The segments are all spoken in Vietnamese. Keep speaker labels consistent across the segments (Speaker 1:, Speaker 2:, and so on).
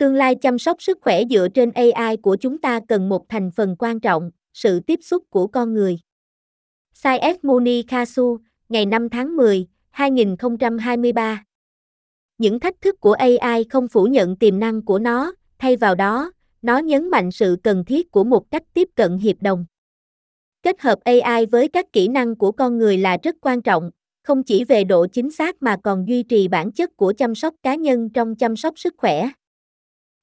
Speaker 1: Tương lai chăm sóc sức khỏe dựa trên AI của chúng ta cần một thành phần quan trọng, sự tiếp xúc của con người. Sai Muni Kasu, ngày 5 tháng 10, 2023 Những thách thức của AI không phủ nhận tiềm năng của nó, thay vào đó, nó nhấn mạnh sự cần thiết của một cách tiếp cận hiệp đồng. Kết hợp AI với các kỹ năng của con người là rất quan trọng, không chỉ về độ chính xác mà còn duy trì bản chất của chăm sóc cá nhân trong chăm sóc sức khỏe.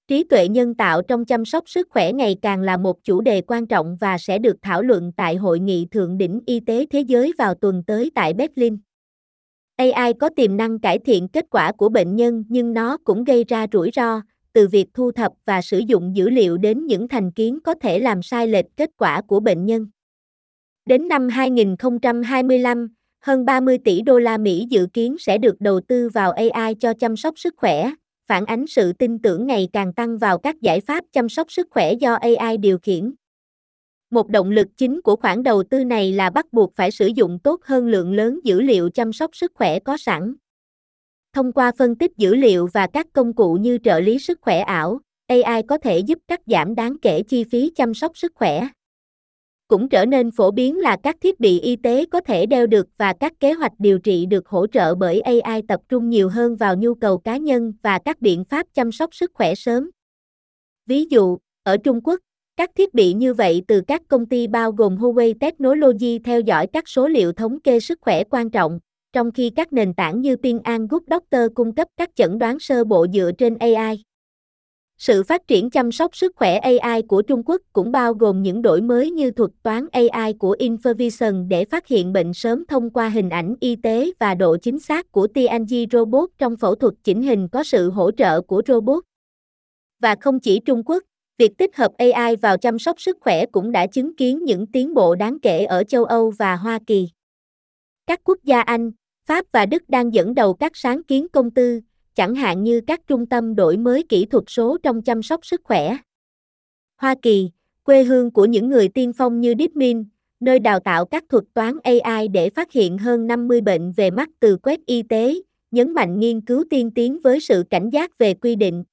Speaker 1: Trí tuệ nhân tạo trong chăm sóc sức khỏe ngày càng là một chủ đề quan trọng và sẽ được thảo luận tại Hội nghị Thượng đỉnh Y tế Thế giới vào tuần tới tại Berlin. AI có tiềm năng cải thiện kết quả của bệnh nhân nhưng nó cũng gây ra rủi ro, từ việc thu thập và sử dụng dữ liệu đến những thành kiến có thể làm sai lệch kết quả của bệnh nhân. Đến năm 2025, hơn 30 tỷ đô la Mỹ dự kiến sẽ được đầu tư vào AI cho chăm sóc sức khỏe, phản ánh sự tin tưởng ngày càng tăng vào các giải pháp chăm sóc sức khỏe do AI điều khiển. Một động lực chính của khoản đầu tư này là bắt buộc phải sử dụng tốt hơn lượng lớn dữ liệu chăm sóc sức khỏe có sẵn. Thông qua phân tích dữ liệu và các công cụ như trợ lý sức khỏe ảo, AI có thể giúp cắt giảm đáng kể chi phí chăm sóc sức khỏe. Cũng trở nên phổ biến là các thiết bị y tế có thể đeo được và các kế hoạch điều trị được hỗ trợ bởi AI tập trung nhiều hơn vào nhu cầu cá nhân và các biện pháp chăm sóc sức khỏe sớm. Ví dụ, ở Trung Quốc, các thiết bị như vậy từ các công ty bao gồm Huawei Technology theo dõi các số liệu thống kê sức khỏe quan trọng, trong khi các nền tảng như Ping An Good Doctor cung cấp các chẩn đoán sơ bộ dựa trên AI. Sự phát triển chăm sóc sức khỏe AI của Trung Quốc cũng bao gồm những đổi mới như thuật toán AI của Infovision để phát hiện bệnh sớm thông qua hình ảnh y tế và độ chính xác của TNG Robot trong phẫu thuật chỉnh hình có sự hỗ trợ của robot. Và không chỉ Trung Quốc, việc tích hợp AI vào chăm sóc sức khỏe cũng đã chứng kiến những tiến bộ đáng kể ở châu Âu và Hoa Kỳ. Các quốc gia Anh, Pháp và Đức đang dẫn đầu các sáng kiến công tư, chẳng hạn như các trung tâm đổi mới kỹ thuật số trong chăm sóc sức khỏe. Hoa Kỳ, quê hương của những người tiên phong như DeepMind, nơi đào tạo các thuật toán AI để phát hiện hơn 50 bệnh về mắt từ quét y tế, nhấn mạnh nghiên cứu tiên tiến với sự cảnh giác về quy định,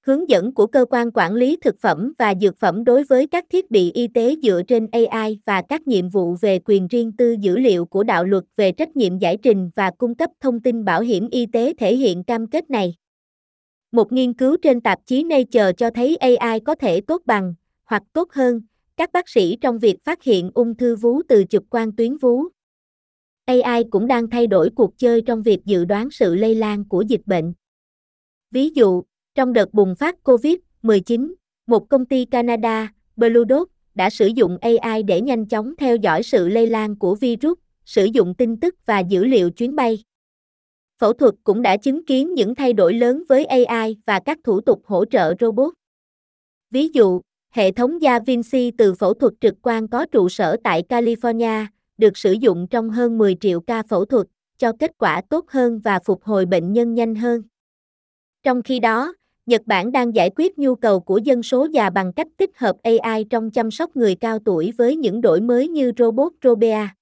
Speaker 1: hướng dẫn của cơ quan quản lý thực phẩm và dược phẩm đối với các thiết bị y tế dựa trên AI và các nhiệm vụ về quyền riêng tư dữ liệu của đạo luật về trách nhiệm giải trình và cung cấp thông tin bảo hiểm y tế thể hiện cam kết này. Một nghiên cứu trên tạp chí Nature cho thấy AI có thể tốt bằng, hoặc tốt hơn, các bác sĩ trong việc phát hiện ung thư vú từ chụp quang tuyến vú. AI cũng đang thay đổi cuộc chơi trong việc dự đoán sự lây lan của dịch bệnh. Ví dụ, trong đợt bùng phát COVID-19, một công ty Canada, Blue Dot, đã sử dụng AI để nhanh chóng theo dõi sự lây lan của virus, sử dụng tin tức và dữ liệu chuyến bay. Phẫu thuật cũng đã chứng kiến những thay đổi lớn với AI và các thủ tục hỗ trợ robot. Ví dụ, hệ thống Da Vinci từ phẫu thuật trực quan có trụ sở tại California, được sử dụng trong hơn 10 triệu ca phẫu thuật, cho kết quả tốt hơn và phục hồi bệnh nhân nhanh hơn. Trong khi đó, Nhật Bản đang giải quyết nhu cầu của dân số già bằng cách tích hợp AI trong chăm sóc người cao tuổi với những đổi mới như robot Robea.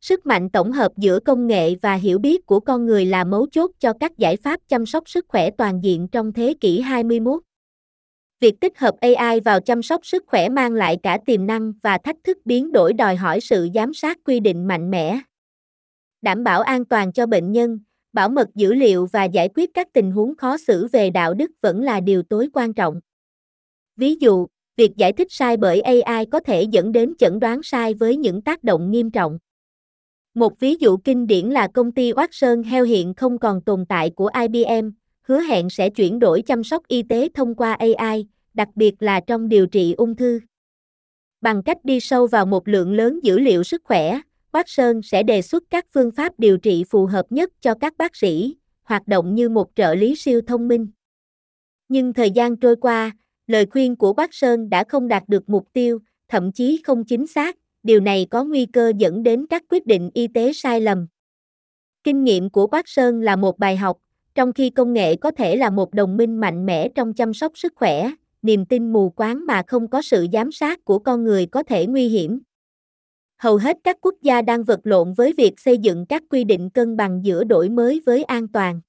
Speaker 1: Sức mạnh tổng hợp giữa công nghệ và hiểu biết của con người là mấu chốt cho các giải pháp chăm sóc sức khỏe toàn diện trong thế kỷ 21. Việc tích hợp AI vào chăm sóc sức khỏe mang lại cả tiềm năng và thách thức biến đổi đòi hỏi sự giám sát quy định mạnh mẽ. Đảm bảo an toàn cho bệnh nhân, bảo mật dữ liệu và giải quyết các tình huống khó xử về đạo đức vẫn là điều tối quan trọng. Ví dụ, việc giải thích sai bởi AI có thể dẫn đến chẩn đoán sai với những tác động nghiêm trọng. Một ví dụ kinh điển là công ty Watson Health hiện không còn tồn tại của IBM, hứa hẹn sẽ chuyển đổi chăm sóc y tế thông qua AI, đặc biệt là trong điều trị ung thư. Bằng cách đi sâu vào một lượng lớn dữ liệu sức khỏe, Watson sẽ đề xuất các phương pháp điều trị phù hợp nhất cho các bác sĩ, hoạt động như một trợ lý siêu thông minh. Nhưng thời gian trôi qua, lời khuyên của Watson đã không đạt được mục tiêu, thậm chí không chính xác, điều này có nguy cơ dẫn đến các quyết định y tế sai lầm. Kinh nghiệm của Watson là một bài học, trong khi công nghệ có thể là một đồng minh mạnh mẽ trong chăm sóc sức khỏe, niềm tin mù quáng mà không có sự giám sát của con người có thể nguy hiểm hầu hết các quốc gia đang vật lộn với việc xây dựng các quy định cân bằng giữa đổi mới với an toàn.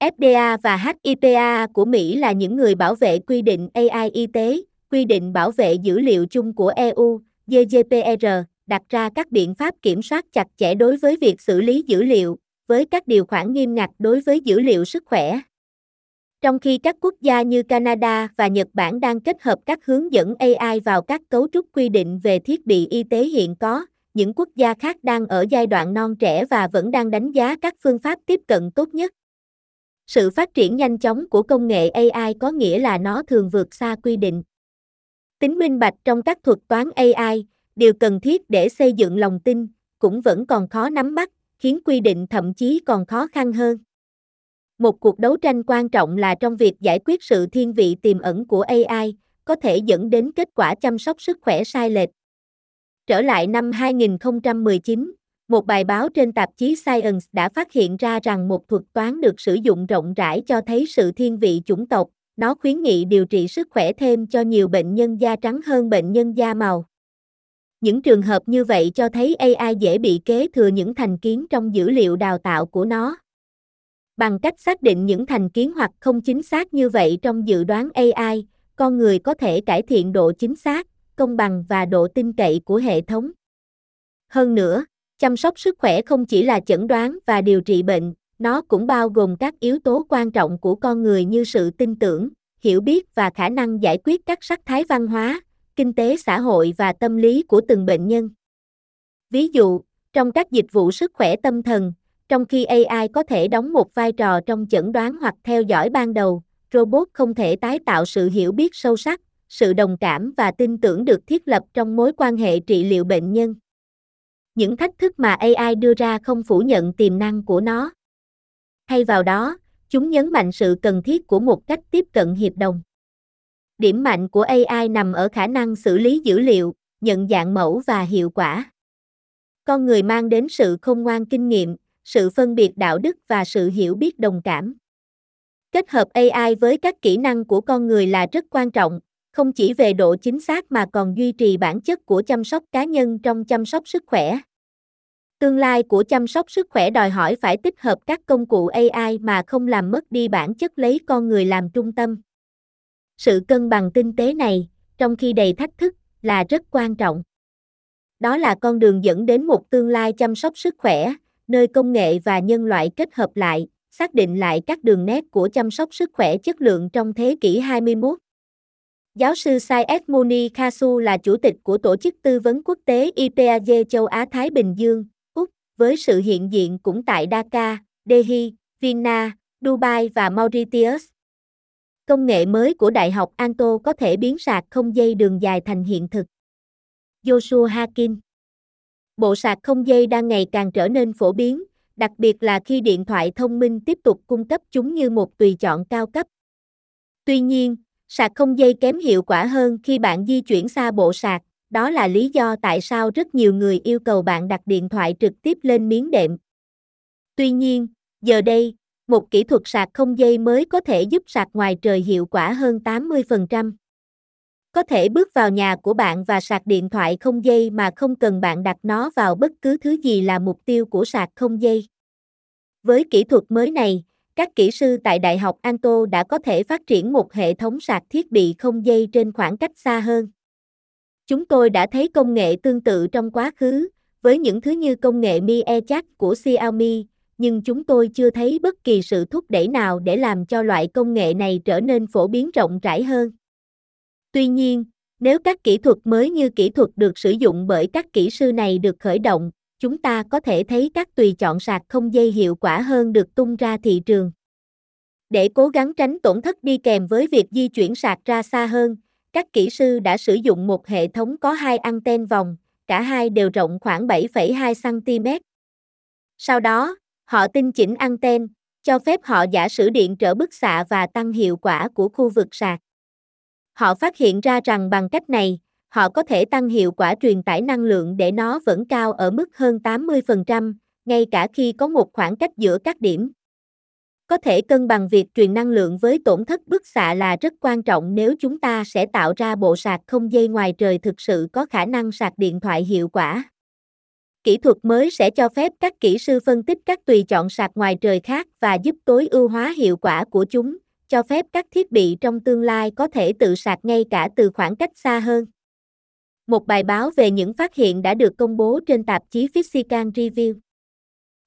Speaker 1: FDA và HIPAA của Mỹ là những người bảo vệ quy định AI y tế, quy định bảo vệ dữ liệu chung của EU, GDPR, đặt ra các biện pháp kiểm soát chặt chẽ đối với việc xử lý dữ liệu, với các điều khoản nghiêm ngặt đối với dữ liệu sức khỏe. Trong khi các quốc gia như Canada và Nhật Bản đang kết hợp các hướng dẫn AI vào các cấu trúc quy định về thiết bị y tế hiện có, những quốc gia khác đang ở giai đoạn non trẻ và vẫn đang đánh giá các phương pháp tiếp cận tốt nhất. Sự phát triển nhanh chóng của công nghệ AI có nghĩa là nó thường vượt xa quy định. Tính minh bạch trong các thuật toán AI, điều cần thiết để xây dựng lòng tin, cũng vẫn còn khó nắm bắt, khiến quy định thậm chí còn khó khăn hơn. Một cuộc đấu tranh quan trọng là trong việc giải quyết sự thiên vị tiềm ẩn của AI, có thể dẫn đến kết quả chăm sóc sức khỏe sai lệch. Trở lại năm 2019, một bài báo trên tạp chí Science đã phát hiện ra rằng một thuật toán được sử dụng rộng rãi cho thấy sự thiên vị chủng tộc, nó khuyến nghị điều trị sức khỏe thêm cho nhiều bệnh nhân da trắng hơn bệnh nhân da màu. Những trường hợp như vậy cho thấy AI dễ bị kế thừa những thành kiến trong dữ liệu đào tạo của nó. Bằng cách xác định những thành kiến hoặc không chính xác như vậy trong dự đoán AI, con người có thể cải thiện độ chính xác, công bằng và độ tin cậy của hệ thống. Hơn nữa, chăm sóc sức khỏe không chỉ là chẩn đoán và điều trị bệnh, nó cũng bao gồm các yếu tố quan trọng của con người như sự tin tưởng, hiểu biết và khả năng giải quyết các sắc thái văn hóa, kinh tế xã hội và tâm lý của từng bệnh nhân. Ví dụ, trong các dịch vụ sức khỏe tâm thần, trong khi AI có thể đóng một vai trò trong chẩn đoán hoặc theo dõi ban đầu, robot không thể tái tạo sự hiểu biết sâu sắc, sự đồng cảm và tin tưởng được thiết lập trong mối quan hệ trị liệu bệnh nhân. Những thách thức mà AI đưa ra không phủ nhận tiềm năng của nó. Thay vào đó, chúng nhấn mạnh sự cần thiết của một cách tiếp cận hiệp đồng. Điểm mạnh của AI nằm ở khả năng xử lý dữ liệu, nhận dạng mẫu và hiệu quả. Con người mang đến sự không ngoan kinh nghiệm, sự phân biệt đạo đức và sự hiểu biết đồng cảm. Kết hợp AI với các kỹ năng của con người là rất quan trọng, không chỉ về độ chính xác mà còn duy trì bản chất của chăm sóc cá nhân trong chăm sóc sức khỏe. Tương lai của chăm sóc sức khỏe đòi hỏi phải tích hợp các công cụ AI mà không làm mất đi bản chất lấy con người làm trung tâm. Sự cân bằng tinh tế này, trong khi đầy thách thức, là rất quan trọng. Đó là con đường dẫn đến một tương lai chăm sóc sức khỏe, nơi công nghệ và nhân loại kết hợp lại, xác định lại các đường nét của chăm sóc sức khỏe chất lượng trong thế kỷ 21. Giáo sư Syed Muni Khasu là chủ tịch của Tổ chức Tư vấn Quốc tế IPAG châu Á-Thái Bình Dương, Úc, với sự hiện diện cũng tại Dhaka, Delhi, Vienna, Dubai và Mauritius. Công nghệ mới của Đại học Anto có thể biến sạc không dây đường dài thành hiện thực. Joshua Hakin Bộ sạc không dây đang ngày càng trở nên phổ biến, đặc biệt là khi điện thoại thông minh tiếp tục cung cấp chúng như một tùy chọn cao cấp. Tuy nhiên, sạc không dây kém hiệu quả hơn khi bạn di chuyển xa bộ sạc, đó là lý do tại sao rất nhiều người yêu cầu bạn đặt điện thoại trực tiếp lên miếng đệm. Tuy nhiên, giờ đây, một kỹ thuật sạc không dây mới có thể giúp sạc ngoài trời hiệu quả hơn 80%. Có thể bước vào nhà của bạn và sạc điện thoại không dây mà không cần bạn đặt nó vào bất cứ thứ gì là mục tiêu của sạc không dây. Với kỹ thuật mới này, các kỹ sư tại Đại học Anto đã có thể phát triển một hệ thống sạc thiết bị không dây trên khoảng cách xa hơn. Chúng tôi đã thấy công nghệ tương tự trong quá khứ, với những thứ như công nghệ Mi E-Chat của Xiaomi, nhưng chúng tôi chưa thấy bất kỳ sự thúc đẩy nào để làm cho loại công nghệ này trở nên phổ biến rộng rãi hơn. Tuy nhiên, nếu các kỹ thuật mới như kỹ thuật được sử dụng bởi các kỹ sư này được khởi động, chúng ta có thể thấy các tùy chọn sạc không dây hiệu quả hơn được tung ra thị trường. Để cố gắng tránh tổn thất đi kèm với việc di chuyển sạc ra xa hơn, các kỹ sư đã sử dụng một hệ thống có hai anten vòng, cả hai đều rộng khoảng 7,2 cm. Sau đó, họ tinh chỉnh anten, cho phép họ giả sử điện trở bức xạ và tăng hiệu quả của khu vực sạc. Họ phát hiện ra rằng bằng cách này, họ có thể tăng hiệu quả truyền tải năng lượng để nó vẫn cao ở mức hơn 80%, ngay cả khi có một khoảng cách giữa các điểm. Có thể cân bằng việc truyền năng lượng với tổn thất bức xạ là rất quan trọng nếu chúng ta sẽ tạo ra bộ sạc không dây ngoài trời thực sự có khả năng sạc điện thoại hiệu quả. Kỹ thuật mới sẽ cho phép các kỹ sư phân tích các tùy chọn sạc ngoài trời khác và giúp tối ưu hóa hiệu quả của chúng, cho phép các thiết bị trong tương lai có thể tự sạc ngay cả từ khoảng cách xa hơn. Một bài báo về những phát hiện đã được công bố trên tạp chí Physical Review.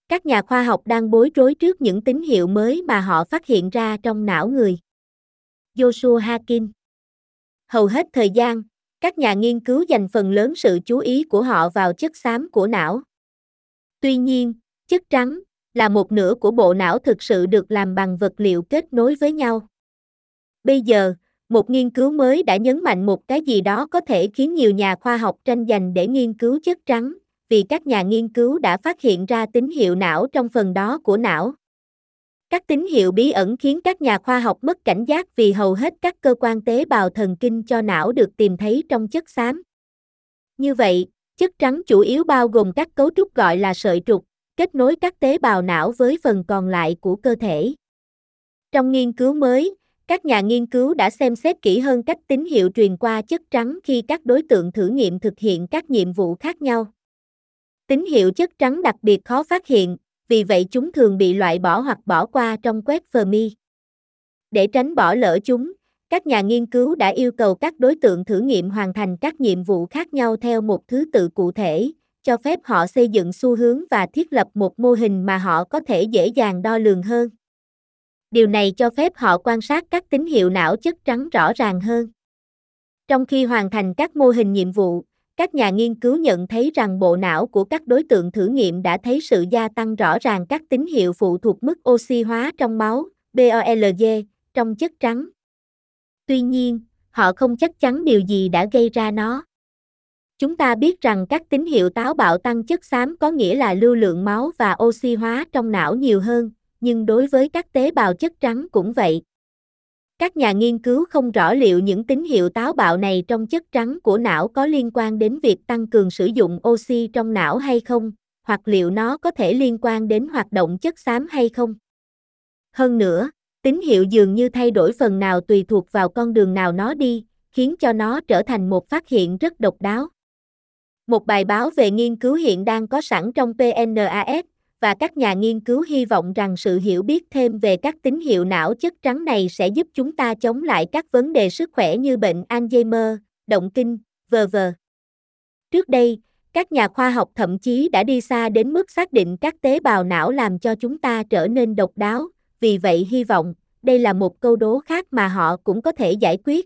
Speaker 1: Các nhà khoa học đang bối rối trước những tín hiệu mới mà họ phát hiện ra trong não người. Joshua Hakin Hầu hết thời gian, các nhà nghiên cứu dành phần lớn sự chú ý của họ vào chất xám của não. Tuy nhiên, chất trắng là một nửa của bộ não thực sự được làm bằng vật liệu kết nối với nhau. Bây giờ, một nghiên cứu mới đã nhấn mạnh một cái gì đó có thể khiến nhiều nhà khoa học tranh giành để nghiên cứu chất trắng, vì các nhà nghiên cứu đã phát hiện ra tín hiệu não trong phần đó của não. Các tín hiệu bí ẩn khiến các nhà khoa học mất cảnh giác vì hầu hết các cơ quan tế bào thần kinh cho não được tìm thấy trong chất xám. Như vậy, chất trắng chủ yếu bao gồm các cấu trúc gọi là sợi trục, kết nối các tế bào não với phần còn lại của cơ thể. Trong nghiên cứu mới, các nhà nghiên cứu đã xem xét kỹ hơn cách tín hiệu truyền qua chất trắng khi các đối tượng thử nghiệm thực hiện các nhiệm vụ khác nhau. Tín hiệu chất trắng đặc biệt khó phát hiện, vì vậy chúng thường bị loại bỏ hoặc bỏ qua trong quét Fermi. Để tránh bỏ lỡ chúng, các nhà nghiên cứu đã yêu cầu các đối tượng thử nghiệm hoàn thành các nhiệm vụ khác nhau theo một thứ tự cụ thể, cho phép họ xây dựng xu hướng và thiết lập một mô hình mà họ có thể dễ dàng đo lường hơn. Điều này cho phép họ quan sát các tín hiệu não chất trắng rõ ràng hơn. Trong khi hoàn thành các mô hình nhiệm vụ, các nhà nghiên cứu nhận thấy rằng bộ não của các đối tượng thử nghiệm đã thấy sự gia tăng rõ ràng các tín hiệu phụ thuộc mức oxy hóa trong máu, BOLG, trong chất trắng. Tuy nhiên, họ không chắc chắn điều gì đã gây ra nó. Chúng ta biết rằng các tín hiệu táo bạo tăng chất xám có nghĩa là lưu lượng máu và oxy hóa trong não nhiều hơn, nhưng đối với các tế bào chất trắng cũng vậy. Các nhà nghiên cứu không rõ liệu những tín hiệu táo bạo này trong chất trắng của não có liên quan đến việc tăng cường sử dụng oxy trong não hay không, hoặc liệu nó có thể liên quan đến hoạt động chất xám hay không. Hơn nữa, tín hiệu dường như thay đổi phần nào tùy thuộc vào con đường nào nó đi, khiến cho nó trở thành một phát hiện rất độc đáo. Một bài báo về nghiên cứu hiện đang có sẵn trong PNAS, và các nhà nghiên cứu hy vọng rằng sự hiểu biết thêm về các tín hiệu não chất trắng này sẽ giúp chúng ta chống lại các vấn đề sức khỏe như bệnh Alzheimer, động kinh, v.v. Trước đây, các nhà khoa học thậm chí đã đi xa đến mức xác định các tế bào não làm cho chúng ta trở nên độc đáo, vì vậy hy vọng đây là một câu đố khác mà họ cũng có thể giải quyết.